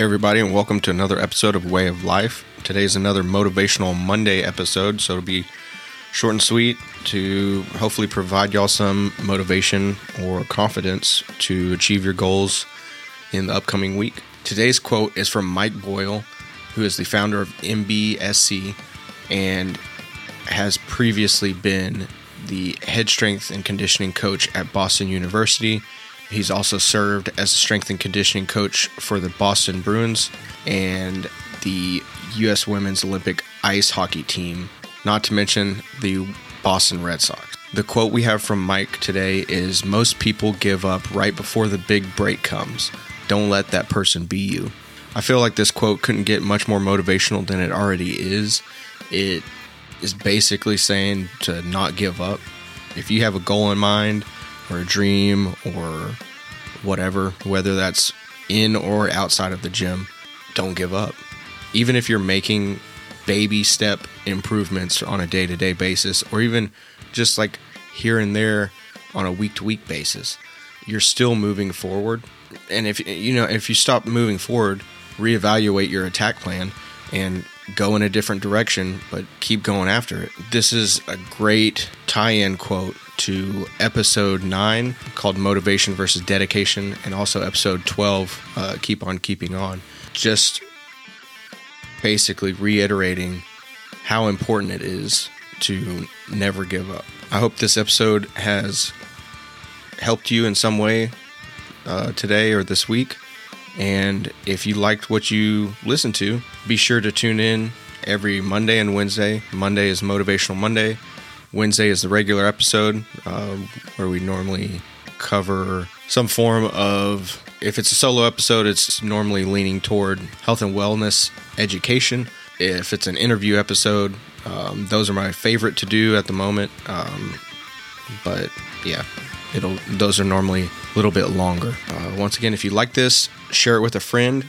Everybody, and welcome to another episode of Way of Life. Today's another motivational Monday episode, so it'll be short and sweet to hopefully provide y'all some motivation or confidence to achieve your goals in the upcoming week. Today's quote is from Mike Boyle, who is the founder of MBSC and has previously been the head strength and conditioning coach at Boston University. He's also served as a strength and conditioning coach for the Boston Bruins and the U.S. Women's Olympic ice hockey team, not to mention the Boston Red Sox. The quote we have from Mike today is Most people give up right before the big break comes. Don't let that person be you. I feel like this quote couldn't get much more motivational than it already is. It is basically saying to not give up. If you have a goal in mind or a dream or whatever, whether that's in or outside of the gym, don't give up. Even if you're making baby step improvements on a day to day basis, or even just like here and there on a week to week basis, you're still moving forward. And if you know, if you stop moving forward, reevaluate your attack plan and go in a different direction, but keep going after it. This is a great tie in quote to episode 9 called Motivation versus Dedication, and also episode 12, uh, Keep on Keeping On. Just basically reiterating how important it is to never give up. I hope this episode has helped you in some way uh, today or this week. And if you liked what you listened to, be sure to tune in every Monday and Wednesday. Monday is Motivational Monday. Wednesday is the regular episode uh, where we normally cover some form of, if it's a solo episode, it's normally leaning toward health and wellness education. If it's an interview episode, um, those are my favorite to do at the moment. Um, but yeah, it'll those are normally a little bit longer. Uh, once again, if you like this, share it with a friend.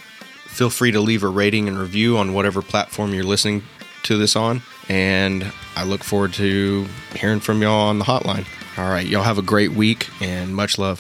Feel free to leave a rating and review on whatever platform you're listening to this on. And I look forward to hearing from y'all on the hotline. All right, y'all have a great week and much love.